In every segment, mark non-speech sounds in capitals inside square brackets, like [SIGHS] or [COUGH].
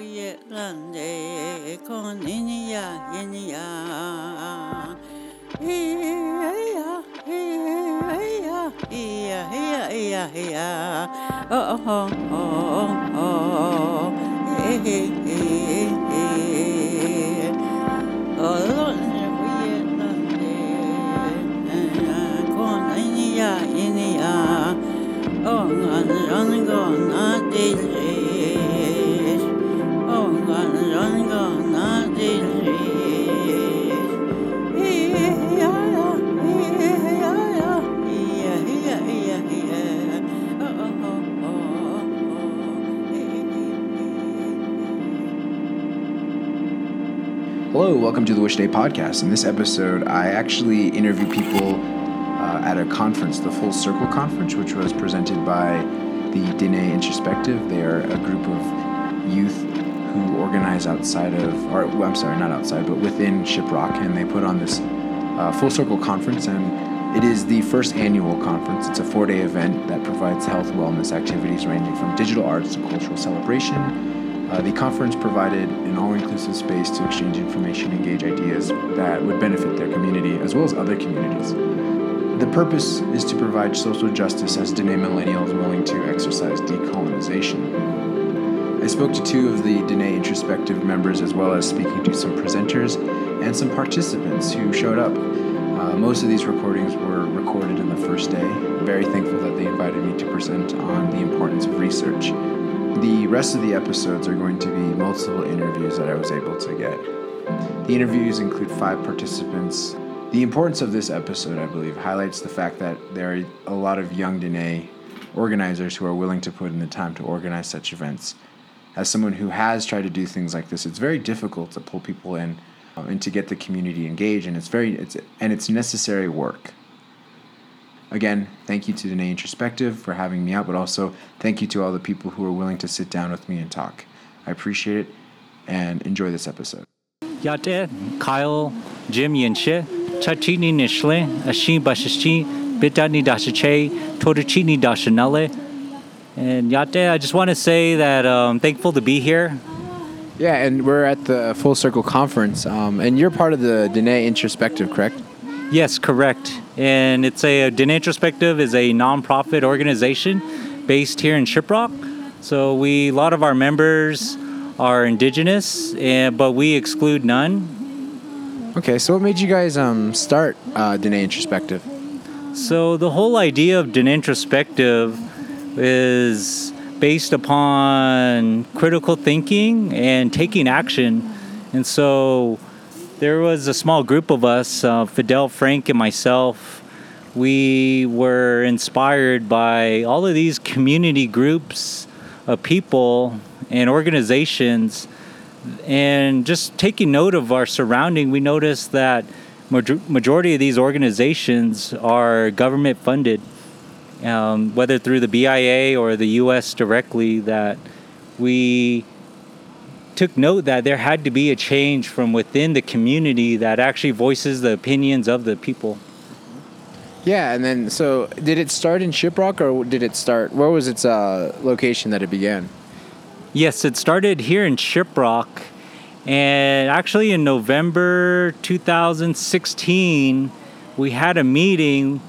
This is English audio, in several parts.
ye gan de kon in ya in ya ya ya ya oh oh oh oh Oh, I'm gonna go, not this way. Hello, welcome to the Wish Day podcast. In this episode, I actually interview people uh, at a conference, the Full Circle Conference, which was presented by the Dine Introspective. They are a group of youth who organize outside of, or I'm sorry, not outside, but within Shiprock, and they put on this uh, Full Circle Conference, and it is the first annual conference. It's a four-day event that provides health wellness activities ranging from digital arts to cultural celebration. Uh, the conference provided an all-inclusive space to exchange information, engage ideas that would benefit their community as well as other communities. The purpose is to provide social justice as Dene millennials willing to exercise decolonization. I spoke to two of the Dene introspective members as well as speaking to some presenters and some participants who showed up. Uh, most of these recordings were recorded in the first day. Very thankful that they invited me to present on the importance of research. The rest of the episodes are going to be multiple interviews that I was able to get. The interviews include five participants. The importance of this episode, I believe, highlights the fact that there are a lot of young Dene organizers who are willing to put in the time to organize such events. As someone who has tried to do things like this, it's very difficult to pull people in uh, and to get the community engaged, and it's very it's and it's necessary work. Again, thank you to Dene Introspective for having me out, but also thank you to all the people who are willing to sit down with me and talk. I appreciate it and enjoy this episode. Yate, Kyle, Jim Yinshe, Chachini Nishle, Ashi Bashishi, Bitani Dashiche, Totochini Dashanale. And Yate, I just want to say that I'm um, thankful to be here. Yeah, and we're at the Full Circle Conference, um, and you're part of the Dene Introspective, correct? Yes, correct. And it's a Dene Introspective is a nonprofit organization based here in Shiprock. So we a lot of our members are indigenous, and but we exclude none. Okay, so what made you guys um, start uh, Dene Introspective? So the whole idea of Dene Introspective is based upon critical thinking and taking action, and so there was a small group of us, uh, Fidel, Frank, and myself. We were inspired by all of these community groups of people and organizations, and just taking note of our surrounding, we noticed that majority of these organizations are government funded, um, whether through the BIA or the U.S. directly. That we took note that there had to be a change from within the community that actually voices the opinions of the people. Yeah, and then so did it start in Shiprock or did it start? Where was its uh, location that it began? Yes, it started here in Shiprock, and actually in November 2016, we had a meeting,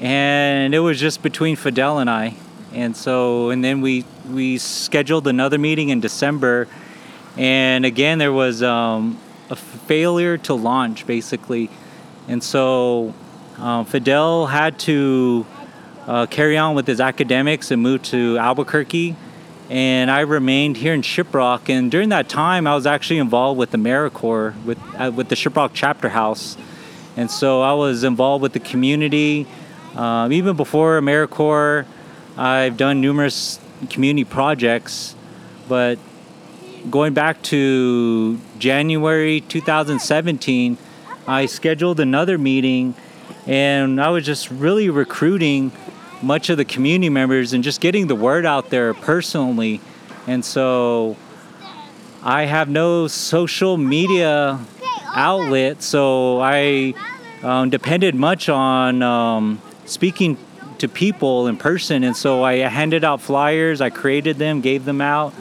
and it was just between Fidel and I, and so and then we we scheduled another meeting in December. And again there was um, a failure to launch basically. And so uh, fidel had to uh, carry on with his academics and move to albuquerque. And i remained here in shiprock. And during that time i was actually involved with americorps with, uh, with the shiprock chapter house. And so i was involved with the community um, even before americorps i've done numerous community projects but going back to January 2017, I scheduled another meeting and I was just really recruiting much of the community members and just getting the word out there personally. And so I have no social media outlet, so I um, depended much on um, speaking to people in person. And so I handed out flyers, I created them, gave them out.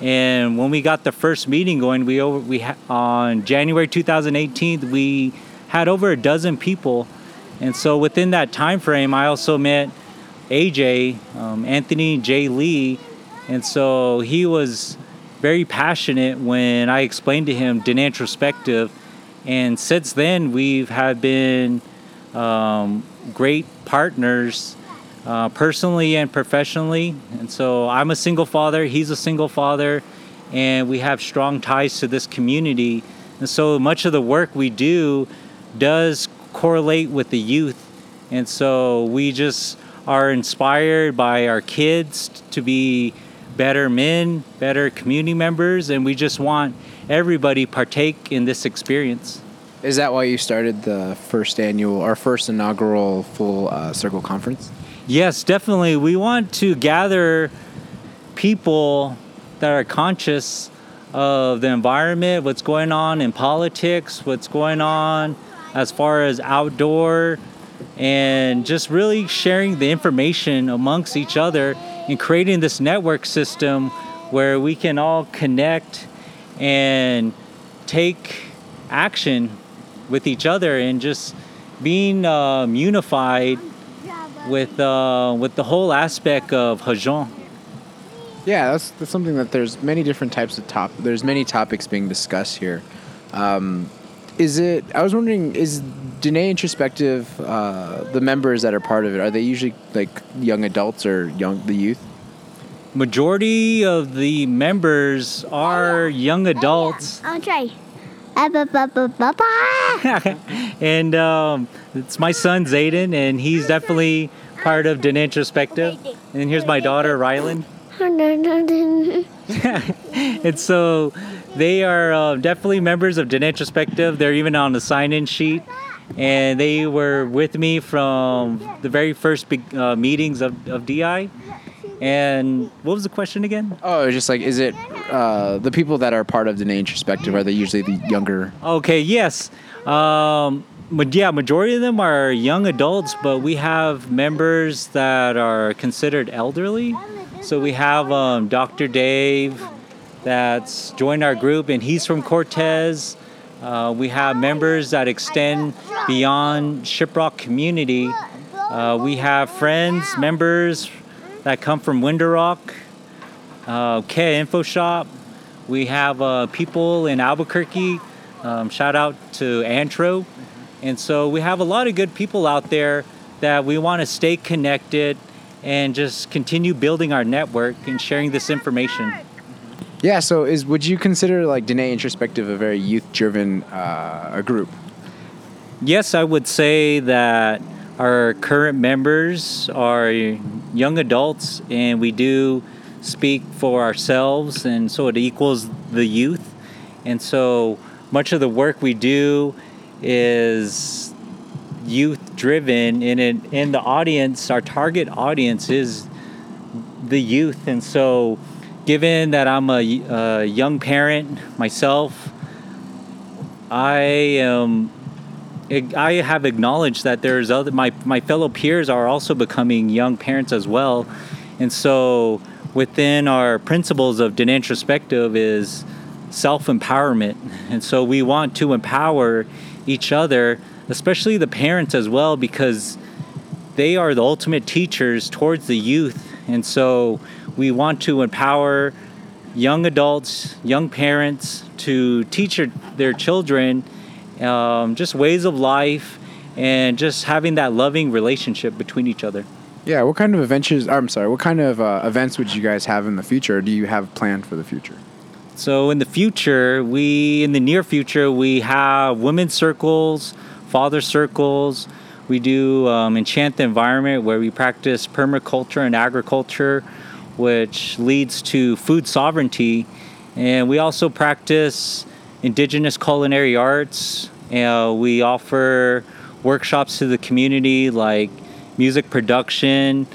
And when we got the first meeting going, we over we on January 2018 we had over a dozen people, and so within that time frame, I also met AJ um, Anthony J. Lee, and so he was very passionate when I explained to him Dene Introspective, and since then we've had been um, great partners uh, personally and professionally. And so I'm a single father, he's a single father, and we have strong ties to this community. And so much of the work we do does correlate with the youth. And so we just are inspired by our kids to be better men, better community members, and we just want everybody partake in this experience. Is that why you started the first annual our first inaugural full uh, circle conference? Yes, definitely. We want to gather people that are conscious of the environment, what's going on in politics, what's going on as far as outdoor, and just really sharing the information amongst each other and creating this network system where we can all connect and take action with each other and just being um, unified with uh, with the whole aspect of Hajon. Yeah, that's, that's something that there's many different types of top. There's many topics being discussed here. Um, is it? I was wondering, is Dene Introspective uh, the members that are part of it? Are they usually like young adults or young the youth? Majority of the members are young adults, I'll try. [LAUGHS] and um, it's my son Zayden, and he's definitely part of Dene Introspective. And here's my daughter Rylan. [LAUGHS] and so they are uh, definitely members of Dene Introspective. They're even on the sign-in sheet, and they were with me from the very first big, uh, meetings of, of DI. And what was the question again? Oh, it's just like, is it uh, the people that are part of the Dene Introspective? Are they usually the younger? Okay, yes. Um, but yeah, majority of them are young adults, but we have members that are considered elderly. So we have um, Dr. Dave that's joined our group, and he's from Cortez. Uh, we have members that extend beyond Shiprock community. Uh, we have friends, members that come from Winter Rock, uh, K Info Shop. We have uh, people in Albuquerque. Um, shout out to Antro. And so we have a lot of good people out there that we want to stay connected and just continue building our network and sharing this information. Yeah. So, is would you consider like Dene Introspective a very youth-driven uh, a group? Yes, I would say that our current members are young adults and we do speak for ourselves and so it equals the youth. And so much of the work we do is youth driven and in, in the audience our target audience is the youth and so given that i'm a, a young parent myself i am I have acknowledged that there's other my my fellow peers are also becoming young parents as well, and so within our principles of Dene Introspective is self empowerment, and so we want to empower each other, especially the parents as well, because they are the ultimate teachers towards the youth, and so we want to empower young adults, young parents to teach their children um, just ways of life and just having that loving relationship between each other. Yeah. What kind of adventures? I'm sorry. What kind of uh, events would you guys have in the future? Or do you have planned for the future? So in the future, we in the near future we have women's circles, father circles. We do um, enchant the environment where we practice permaculture and agriculture, which leads to food sovereignty, and we also practice indigenous culinary arts. We offer workshops to the community like music production.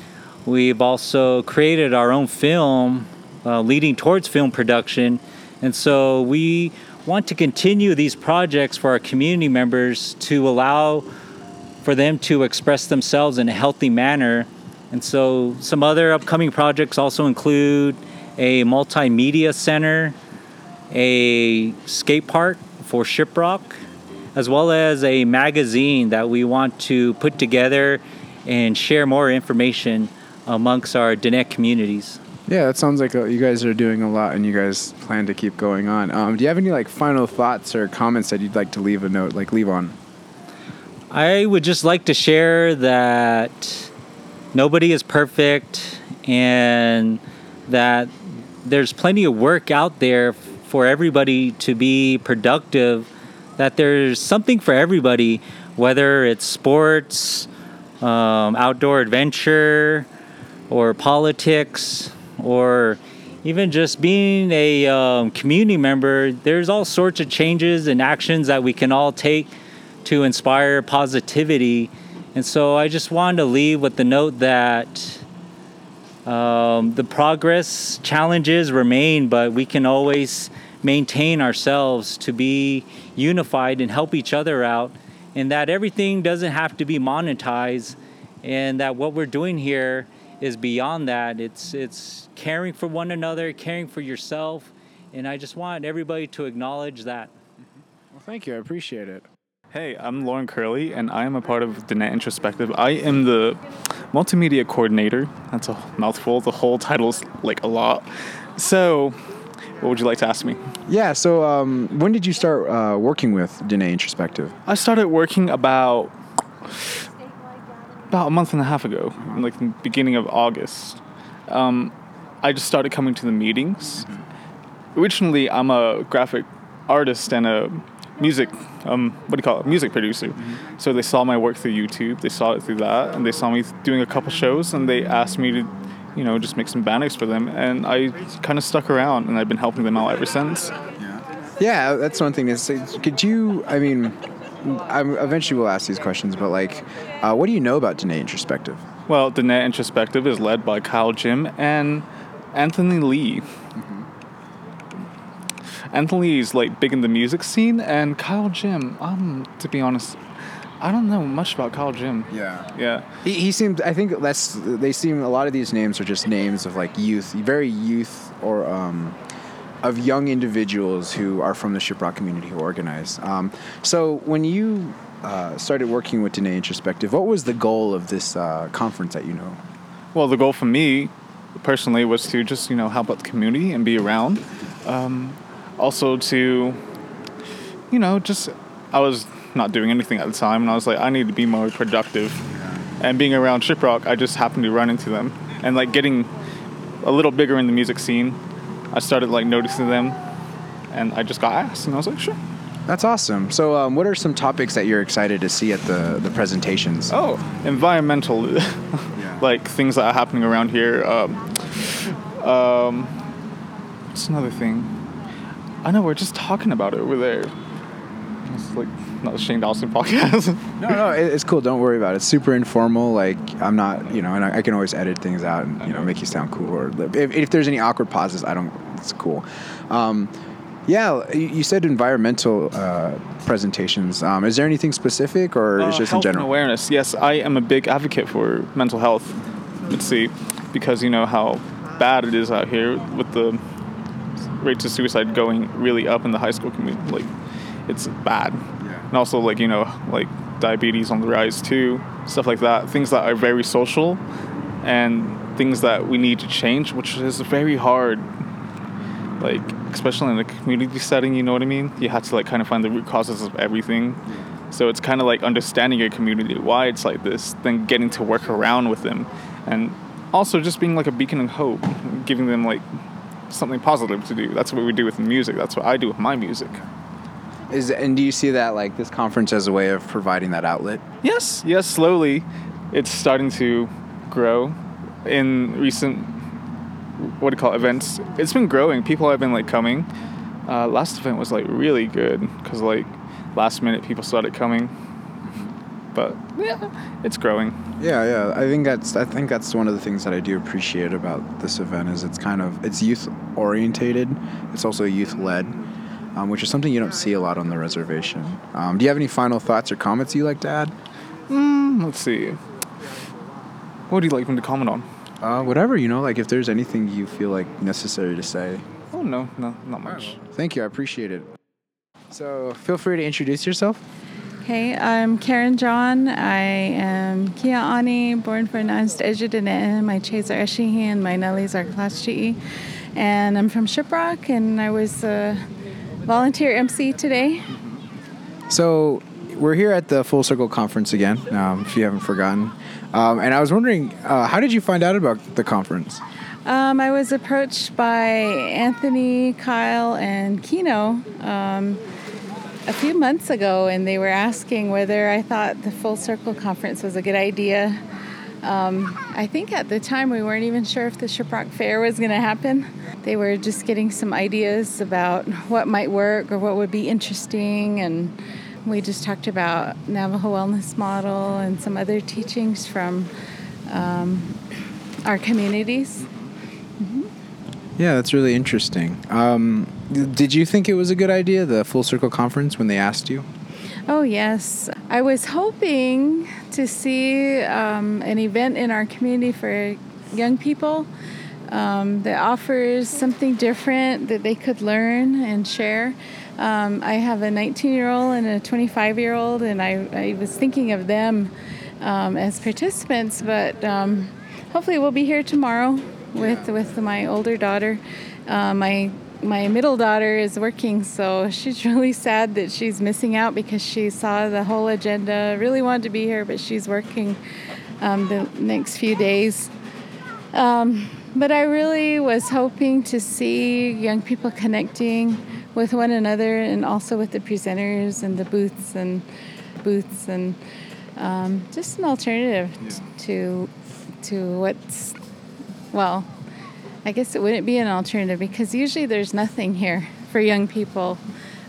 We've also created our own film uh, leading towards film production. And so we want to continue these projects for our community members to allow for them to express themselves in a healthy manner. And so some other upcoming projects also include a multimedia center, a skate park for Shiprock, as well as a magazine that we want to put together and share more information amongst our Diné communities. Yeah, that sounds like uh you guys are doing a lot, and you guys plan to keep going on. Um, do you have any like final thoughts or comments that you'd like to leave a note, like leave on? I would just like to share that nobody is perfect and that there's plenty of work out there for everybody to be productive, that there's something for everybody, whether it's sports, um, outdoor adventure, or politics, or even just being a um, community member. There's all sorts of changes and actions that we can all take to inspire positivity. And so I just wanted to leave with the note that um, the progress challenges remain, but we can always maintain ourselves to be unified and help each other out, and that everything doesn't have to be monetized, and that what we're doing here is beyond that. It's it's caring for one another, caring for yourself, and I just want everybody to acknowledge that. Well, thank you. I appreciate it. Hey, I'm Lauren Curley, and I am a part of the Dene Introspective. I am the multimedia coordinator. That's a mouthful. The whole title's like a lot. So, what would you like to ask me? Yeah. So, um, when did you start uh, working with Dene Introspective? I started working about about a month and a half ago, like the beginning of August. Um, I just started coming to the meetings. Originally, I'm a graphic artist and a music, um, what do you call it, music producer. So they saw my work through YouTube, they saw it through that, and they saw me doing a couple shows, and they asked me to, you know, just make some banners for them, and I kind of stuck around, and I've been helping them out ever since. Yeah, yeah that's one thing Is. Could you? I mean, I'm, eventually we'll ask these questions, but like, uh, what do you know about Dene Introspective? Well, the Dene Introspective is led by Kyle Jim and Anthony Lee. Anthony Lee is like big in the music scene, and Kyle Jim, um, to be honest, I don't know much about Kyle Jim. Yeah. Yeah. He, he seems. I think that's. They seem. A lot of these names are just names of like youth, very youth or um, of young individuals who are from the Shiprock community who organize. Um, so when you uh, started working with Dene Introspective, what was the goal of this uh, conference that you know? Well, the goal for me personally was to just you know help out the community and be around. Um, also to, you know, just I was not doing anything at the time, and I was like, I need to be more productive. And being around Shiprock, I just happened to run into them, and like getting a little bigger in the music scene, I started like noticing them, and I just got asked, and I was like, sure. That's awesome. So, um, what are some topics that you're excited to see at the the presentations? Oh, environmental, [LAUGHS] like things that are happening around here. Um, um, what's another thing? I know we're just talking about it over there. It's like not Shane Dawson podcast. [LAUGHS] No, no, it- it's cool. Don't worry about it. It's super informal. Like I'm not, you know, and I, I can always edit things out and you know make you sound cool. Or if, if there's any awkward pauses, I don't. It's cool. Um, yeah, you said environmental uh, presentations. Um, is there anything specific, or Uh, is just in general? awareness. Yes, I am a big advocate for mental health. Let's see, because you know how bad it is out here with the rates of suicide going really up in the high school community. Like, it's bad. And also, like you know, like diabetes on the rise too, stuff like that. Things that are very social, and things that we need to change, which is very hard. Like, especially in a community setting, you know what I mean? You have to like kind of find the root causes of everything. So it's kind of like understanding your community, why it's like this, then getting to work around with them, and also just being like a beacon of hope, giving them like something positive to do. That's what we do with music. That's what I do with my music. Is and do you see that like this conference as a way of providing that outlet? Yes, yes, slowly, it's starting to grow. In recent, what do you call it, events, it's been growing. People have been like coming. Uh, last event was like really good because like last minute people started coming. But yeah, it's growing. Yeah, yeah. I think that's I think that's one of the things that I do appreciate about this event is it's kind of it's youth orientated. It's also youth led, um, which is something you don't see a lot on the reservation. Um, do you have any final thoughts or comments you'd like to add? Let's see. What would you like me to comment on? Uh, whatever you know, like if there's anything you feel like necessary to say. Oh no, no, not much. Thank you, I appreciate it. So feel free to introduce yourself. Hey, I'm Karen John. I am Kia Ani, born for Nanst Ejidine. My Chase are Eshihi and my Nellies are Class GE. And I'm from Shiprock and I was a volunteer MC today. So we're here at the Full Circle Conference again, um, if you haven't forgotten. Um, and I was wondering, uh, how did you find out about the conference? Um, I was approached by Anthony, Kyle, and Kino um, a few months ago, and they were asking whether I thought the Full Circle Conference was a good idea. Um, I think at the time we weren't even sure if the Shiprock Fair was going to happen. They were just getting some ideas about what might work or what would be interesting, and we just talked about Navajo Wellness Model and some other teachings from um, our communities. Yeah, that's really interesting. Um, did you think it was a good idea, the Full Circle Conference, when they asked you? Oh, yes. I was hoping to see um, an event in our community for young people um, that offers something different that they could learn and share. Um, I have a 19 year old and a 25 year old, and I, I was thinking of them um, as participants, but um, hopefully we'll be here tomorrow with, with my older daughter. Uh, my my middle daughter is working, so she's [LAUGHS] really sad that she's missing out because she saw the whole agenda. Really wanted to be here, but she's working um, the next few days. Um, but I really was hoping to see young people connecting with one another and also with the presenters and the booths and booths and um, just an alternative to to what's well I guess it wouldn't be an alternative because usually there's nothing here for young people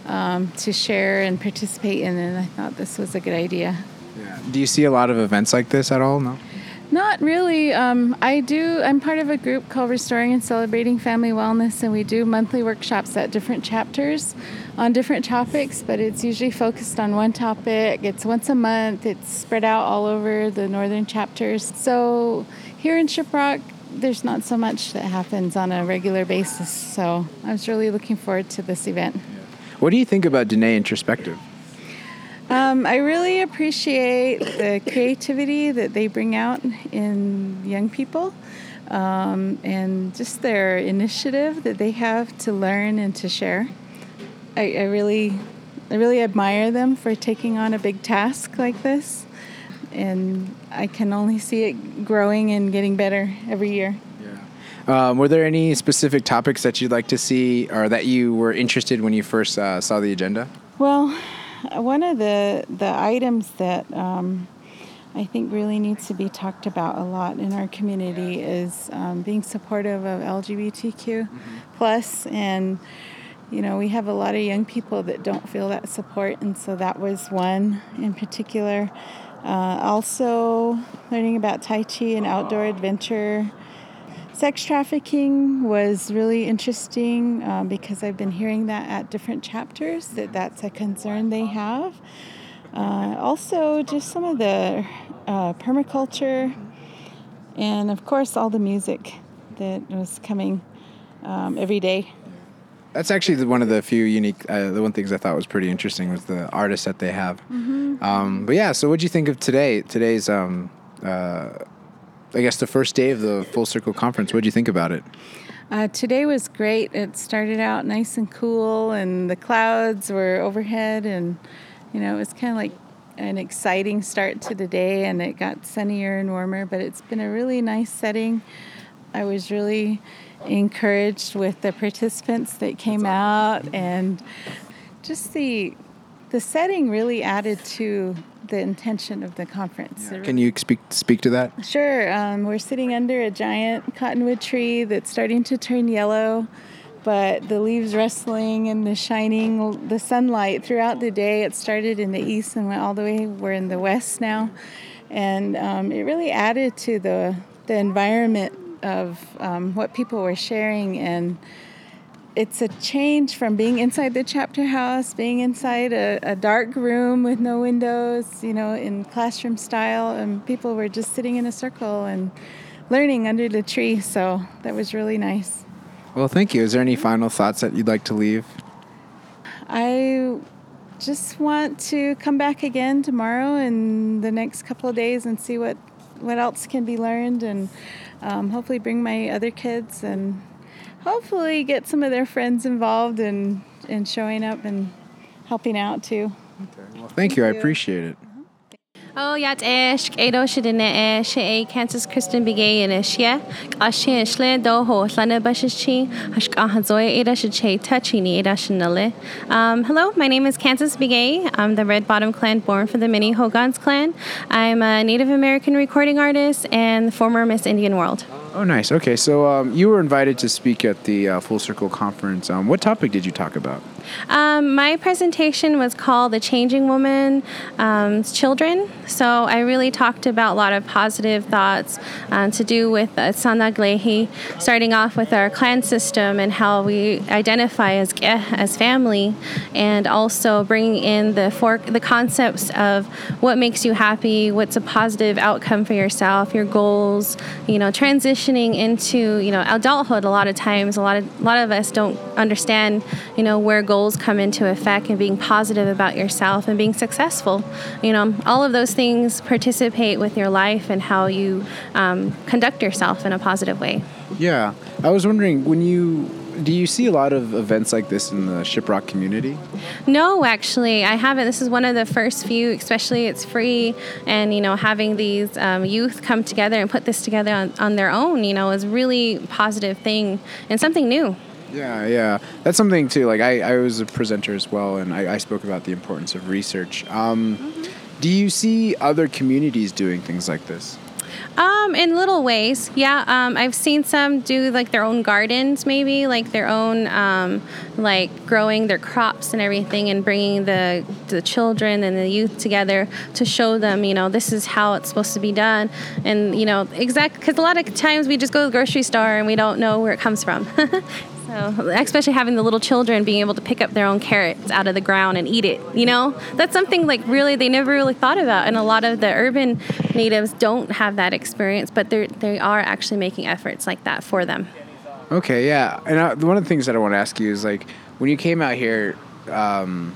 um, to share and participate in, and I thought this was a good idea. Yeah. Do you see a lot of events like this at all? No. Not really. Um, I do. I'm part of a group called Restoring and Celebrating Family Wellness, and we do monthly workshops at different chapters on different topics. But it's usually focused on one topic. It's once a month. It's spread out all over the northern chapters. So here in Shiprock, there's not so much that happens on a regular basis. So I was really looking forward to this event. What do you think about Dene Introspective? Um, I really appreciate the creativity that they bring out in young people um, and just their initiative that they have to learn and to share. I, I really, I really admire them for taking on a big task like this, and I can only see it growing and getting better every year. Um, were there any specific topics that you'd like to see or that you were interested when you first uh, saw the agenda? Well, one of the the items that um, I think really needs to be talked about a lot in our community is um, being supportive of LGBTQ plus, and you know we have a lot of young people that don't feel that support, and so that was one in particular. Uh, also, learning about Tai Chi and outdoor adventure. Sex trafficking was really interesting um, because I've been hearing that at different chapters that that's a concern they have. Uh, also, just some of the uh, permaculture, and of course, all the music that was coming um, every day. That's actually one of the few unique. Uh, the one things I thought was pretty interesting was the artists that they have. Um, but yeah, so what do you think of today? Today's, um, uh, I guess, the first day of the Full Circle Conference. What do you think about it? Uh, today was great. It started out nice and cool, and the clouds were overhead, and you know it was kind of like an exciting start to the day. And it got sunnier and warmer, but it's been a really nice setting. I was really encouraged with the participants that came out, and just the the setting really added to the intention of the conference. It Can you speak speak to that? Sure. Um, we're sitting under a giant cottonwood tree that's starting to turn yellow, but the leaves rustling and the shining, the sunlight throughout the day. It started in the east and went all the way. We're in the west now, and um, it really added to the the environment of um, what people were sharing and it's a change from being inside the chapter house, being inside a, a, dark room with no windows, you know, in classroom style, and people were just sitting in a circle and learning under the tree. So that was really nice. Well, thank you. Is there any final thoughts that you'd like to leave? I just want to come back again tomorrow and the next couple of days and see what what else can be learned and um, hopefully bring my other kids and hopefully get some of their friends involved and and showing up and helping out too. Well, thank you. I appreciate it. Oh, yat edo shidine e Kansas Begaye in shle do ho, lana bashichi, hashka shiche touchini eda shinale. Um, hello, my name is Kansas Begaye. I'm the Red Bottom Clan born for the Many Hogans clan. I'm a Native American recording artist and former Miss Indian World. Oh, nice. Okay, so um, you were invited to speak at the uh, Full Circle Conference. Um, what topic did you talk about? Um, my presentation was called The Changing Woman um, Children. So I really talked about a lot of positive thoughts um, to do with uh, Sanaglehi, starting off with our clan system and how we identify as as family, and also bringing in the for, the concepts of what makes you happy, what's a positive outcome for yourself, your goals, you know, transitioning into you know adulthood. A lot of times, a lot of a lot of us don't understand, you know, where goals goals come into effect and being positive about yourself and being successful. You know, all of those things participate with your life and how you um, conduct yourself in a positive way. Yeah, I was wondering when you do you see a lot of events like this in the Shiprock community? No, actually, I haven't. This is one of the first few, especially it's free, and you know, having these um, youth come together and put this together on, on their own, you know, is really positive thing and something new. Yeah, yeah, that's something too. Like I, I was a presenter as well, and I, I spoke about the importance of research. Um, mm-hmm. Do you see other communities doing things like this? Um, in little ways, yeah. Um, I've seen some do like their own gardens, maybe like their own, um, like growing their crops and everything, and bringing the the children and the youth together to show them, you know, this is how it's supposed to be done, and you know, exact because a lot of times we just go to the grocery store and we don't know where it comes from. [LAUGHS] So, especially having the little children being able to pick up their own carrots out of the ground and eat it, you know, that's something like really they never really thought about. And a lot of the urban natives don't have that experience, but they they are actually making efforts like that for them. Okay, yeah. And uh, one of the things that I want to ask you is like when you came out here, um,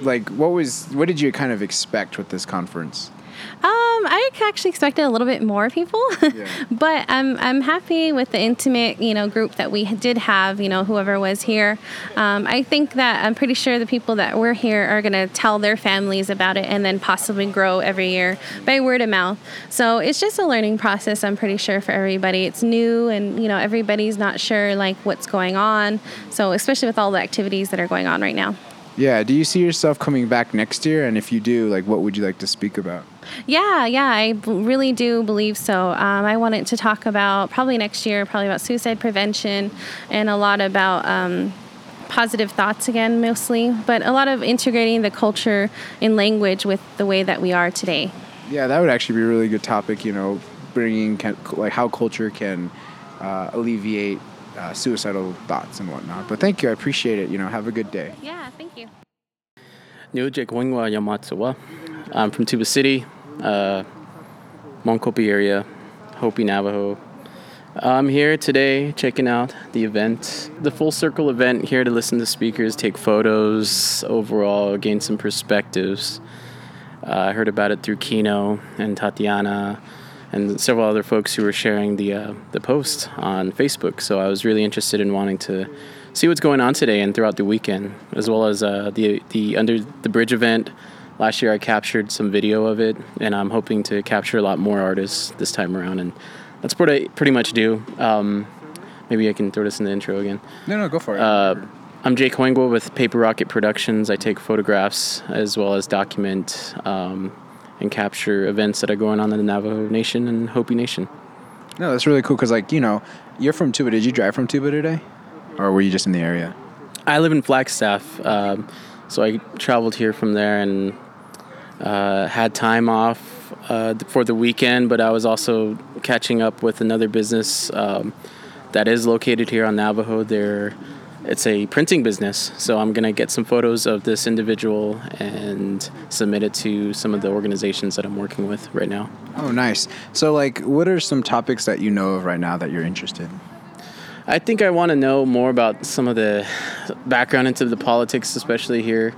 like what was what did you kind of expect with this conference? Um, I actually expected a little bit more people, [LAUGHS] yeah. but I'm I'm happy with the intimate you know group that we did have. You know, whoever was here. Um, I think that I'm pretty sure the people that were here are going to tell their families about it, and then possibly grow every year by word of mouth. So it's just a learning process. I'm pretty sure for everybody. It's new, and you know everybody's not sure like what's going on. So especially with all the activities that are going on right now. Yeah. Do you see yourself coming back next year? And if you do, like, what would you like to speak about? Yeah, yeah, I b- really do believe so. Um, I wanted to talk about probably next year, probably about suicide prevention and a lot about. Um, positive thoughts again mostly but a lot of integrating the culture and language with the way that we are today. Yeah that would actually be a really good topic you know bringing like how culture can uh, alleviate uh, suicidal thoughts and whatnot. But thank you i appreciate it you know have a good day. Yeah thank you. I'm from Tuba City uh, Moenkopi area, Hopi Navajo. I'm here today checking out the event, the Full Circle event, here to listen to speakers, take photos, overall gain some perspectives. Uh, I heard about it through Kino and Tatiana and several other folks who were sharing the uh, the post on Facebook. So I was really interested in wanting to see what's going on today and throughout the weekend, as well as uh, the the under the bridge event last year I captured some video of it, and I'm hoping to capture a lot more artists this time around. And that's what I pretty much do. Um, maybe I can throw this in the intro again. No, no, go for it. Uh, I'm Jake Hoyungowa with Paper Rocket Productions. I take photographs as well as document um, and capture events that are going on in the Navajo Nation and Hopi Nation. No, that's really cool because, like, you know, you're from Tuba. Did you drive from Tuba today? Or were you just in the area? I live in Flagstaff. Um, so I traveled here from there and uh, had time off uh, for the weekend, but I was also catching up with another business um, that is located here on Navajo. They're it's a printing business. So I'm gonna get some photos of this individual and submit it to some of the organizations that I'm working with right now. Oh, nice. So, like, what are some topics that you know of right now that you're interested? I think I want to know more about some of the background into the politics, especially here.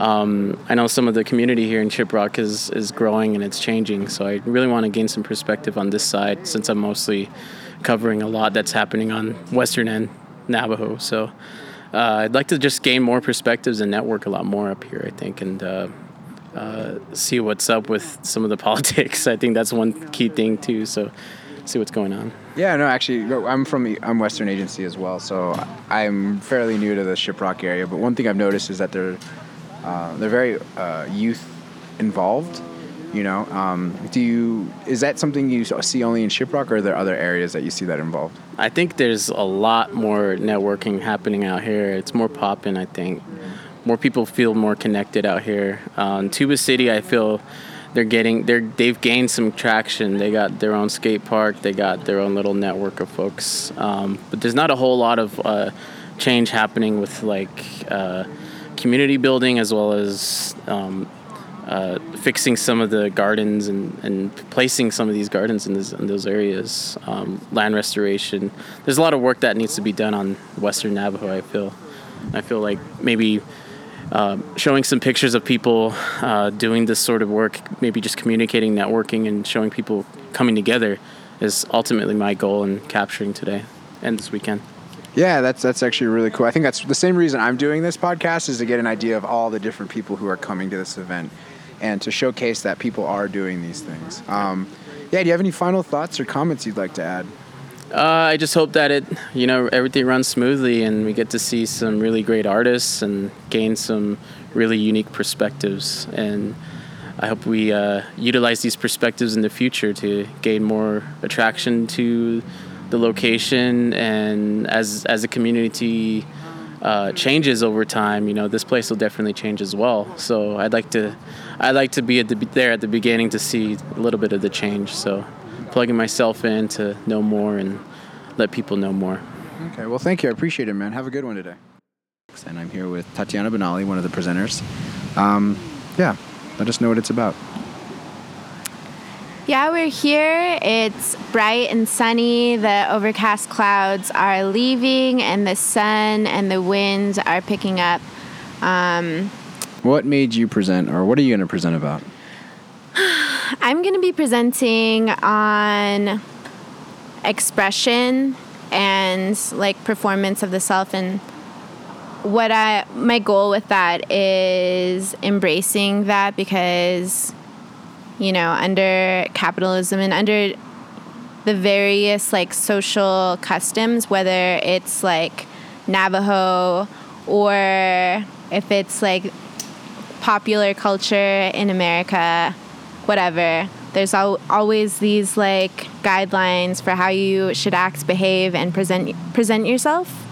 Um, I know some of the community here in Shiprock is is growing and it's changing, so I really want to gain some perspective on this side since I'm mostly covering a lot that's happening on Western end Navajo. So uh, I'd like to just gain more perspectives and network a lot more up here. I think and. Uh, uh, see what's up with some of the [LAUGHS] politics. I think that's one key thing too. So, see what's going on. Yeah, no, actually, I'm from I'm Western Agency as well, so I'm fairly new to the Shiprock area. But one thing I've noticed is that they're uh, they're very uh, youth involved. You know, um, do you is that something you see only in Shiprock, or are there other areas that you see that involved? I think there's a lot more networking happening out here. It's more popping. I think more people feel more connected out here. In Tuba City, I feel they're getting they're they've gained some traction. They got their own skate park. They got their own little network of folks. Um, but there's not a whole lot of uh, change happening with like uh, community building as well as um, uh, fixing some of the gardens and, and placing some of these gardens in, this, in those areas. Um, land restoration. There's a lot of work that needs to be done on Western Navajo. I feel. I feel like maybe uh, showing some pictures of people uh, doing this sort of work, maybe just communicating, networking, and showing people coming together is ultimately my goal in capturing today and this weekend. Yeah, that's that's actually really cool. I think that's the same reason I'm doing this podcast is to get an idea of all the different people who are coming to this event and to showcase that people are doing these things. Um, yeah, do you have any final thoughts or comments you'd like to add? Uh, I just hope that it, you know, everything runs smoothly and we get to see some really great artists and gain some really unique perspectives. And I hope we uh, utilize these perspectives in the future to gain more attraction to the location. And as as the community uh, changes over time, you know, this place will definitely change as well. So I'd like to, I'd like to be at the, there at the beginning to see a little bit of the change. So plugging myself in to know more and let people know more. Okay, well, thank you. I appreciate it, man. Have a good one today. And I'm here with Tatiana Benally, one of the presenters. Um, yeah, let us know what it's about. Yeah, we're here. It's bright and sunny. The overcast clouds are leaving, and the sun and the winds are picking up. Um, what made you present, or what are you going to present about? [SIGHS] I'm going to be presenting on expression and like performance of the self and what I my goal with that is embracing that because you know under capitalism and under the various like social customs whether it's like Navajo or if it's like popular culture in America whatever. There's al- always these like guidelines for how you should act, behave, and present present yourself,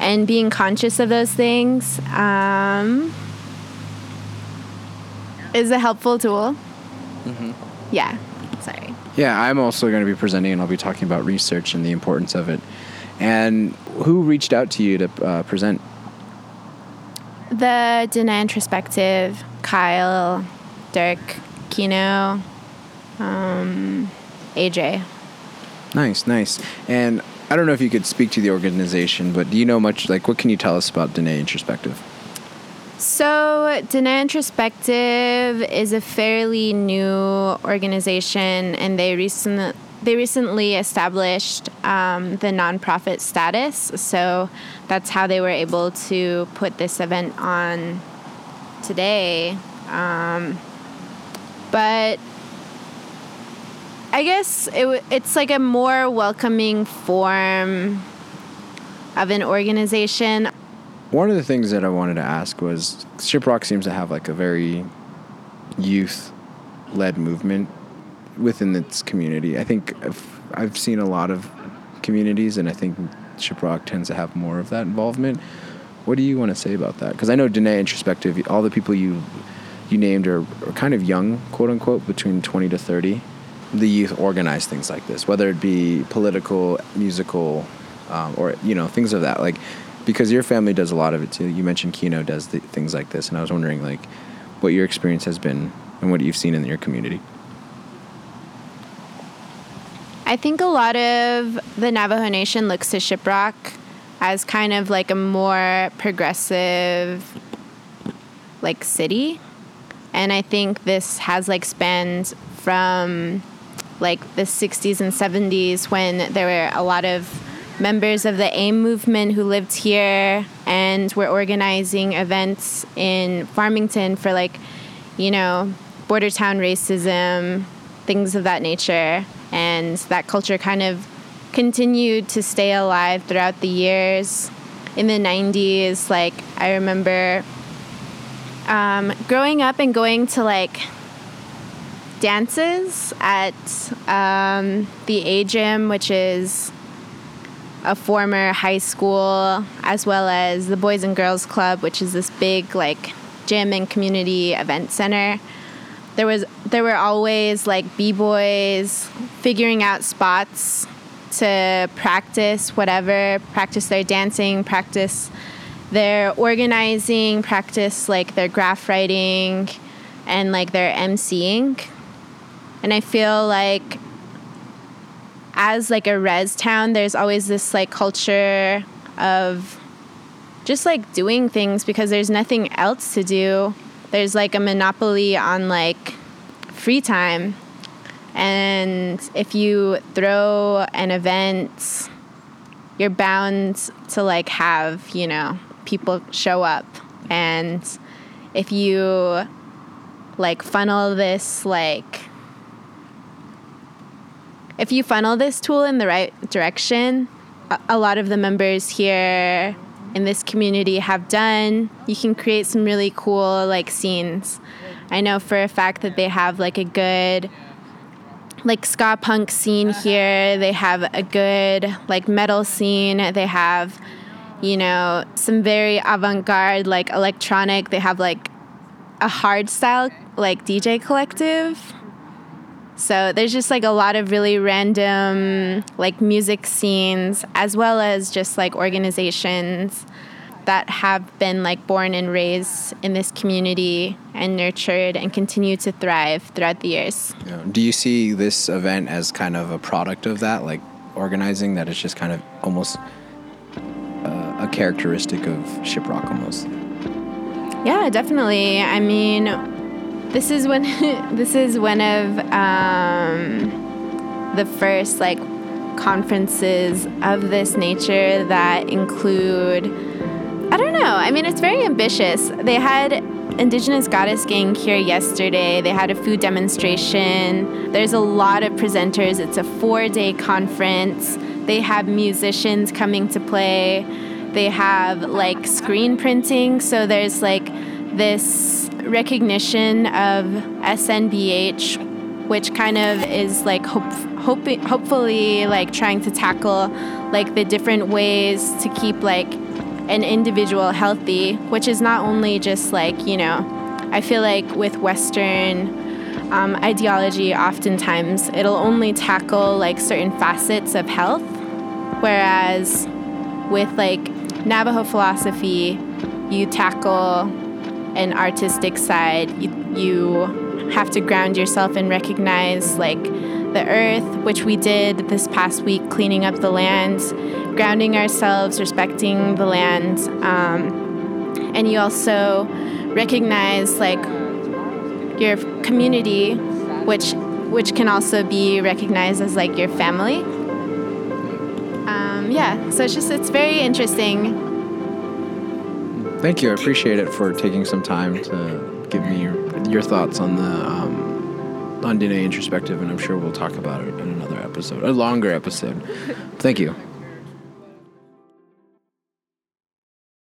and being conscious of those things um, is a helpful tool. Mm-hmm. Yeah. Sorry. Yeah, I'm also going to be presenting, and I'll be talking about research and the importance of it. And who reached out to you to uh, present? The Dene Introspective, Kyle, Dirk, Kino, um, AJ. Nice, nice. And I don't know if you could speak to the organization, but do you know much? Like, what can you tell us about Dene Introspective? So, Dene Introspective is a fairly new organization, and they recently they recently established um, the nonprofit status. So that's how they were able to put this event on today. Um, but I guess it, it's like a more welcoming form of an organization. One of the things that I wanted to ask was Shiprock seems to have like a very youth led movement within its community. I think I've, I've seen a lot of communities, and I think Shiprock tends to have more of that involvement. What do you want to say about that? Because I know Dene Introspective, all the people you you named are, are kind of young, quote unquote, between 20 to 30. The youth organize things like this, whether it be political, musical, um, or you know things of that. Like, because your family does a lot of it too. You mentioned Kino does the, things like this, and I was wondering like what your experience has been and what you've seen in your community. I think a lot of the Navajo Nation looks to Shiprock as kind of like a more progressive like city. And I think this has like spanned from like the 60s and 70s when there were a lot of members of the AIM movement who lived here and were organizing events in Farmington for like, you know, border town racism, things of that nature. And that culture kind of continued to stay alive throughout the years. In the 90s, like, I remember um, growing up and going to like dances at um, the A Gym, which is a former high school, as well as the Boys and Girls Club, which is this big like gym and community event center. There was there were always like b boys figuring out spots to practice whatever, practice their dancing, practice their organizing, practice like their graph writing, and like their emceeing. And I feel like as like a res town, there's always this like culture of just like doing things because there's nothing else to do. There's like a monopoly on like free time. And if you throw an event, you're bound to like have, you know, people show up. And if you like funnel this like if you funnel this tool in the right direction, a, a lot of the members here in this community have done, you can create some really cool like scenes. I know for a fact that they have like a good like ska punk scene here. They have a good like metal scene. They have you know some very avant-garde like electronic. They have like a hard style like DJ collective. So there's just like a lot of really random like music scenes as well as just like organizations that have been like born and raised in this community and nurtured and continue to thrive throughout the years. Do you see this event as kind of a product of that, like organizing that is just kind of almost uh, a characteristic of Shiprock almost? Yeah, definitely. I mean, this is when [LAUGHS] this is one of um, the first like conferences of this nature that include I don't know. I mean, it's very ambitious. They had Indigenous Goddess Gang here yesterday. They had a food demonstration. There's a lot of presenters. It's a four day conference. They have musicians coming to play. They have like screen printing. So there's like this recognition of SNBH, which kind of is like hope, hoping, hopefully like trying to tackle like the different ways to keep like an individual healthy, which is not only just like, you know, I feel like with Western um, ideology, oftentimes it'll only tackle like certain facets of health, whereas with like Navajo philosophy, you tackle an artistic side. You, you have to ground yourself and recognize like the earth, which we did this past week, cleaning up the land, grounding ourselves, respecting the land. Um, and you also recognize like your community, which which can also be recognized as like your family. Um, yeah, so it's just it's very interesting. Thank you. I appreciate it for taking some time to give me your, your thoughts on the um, on Dene introspective, and I'm sure we'll talk about it in another episode, a longer episode. Thank you.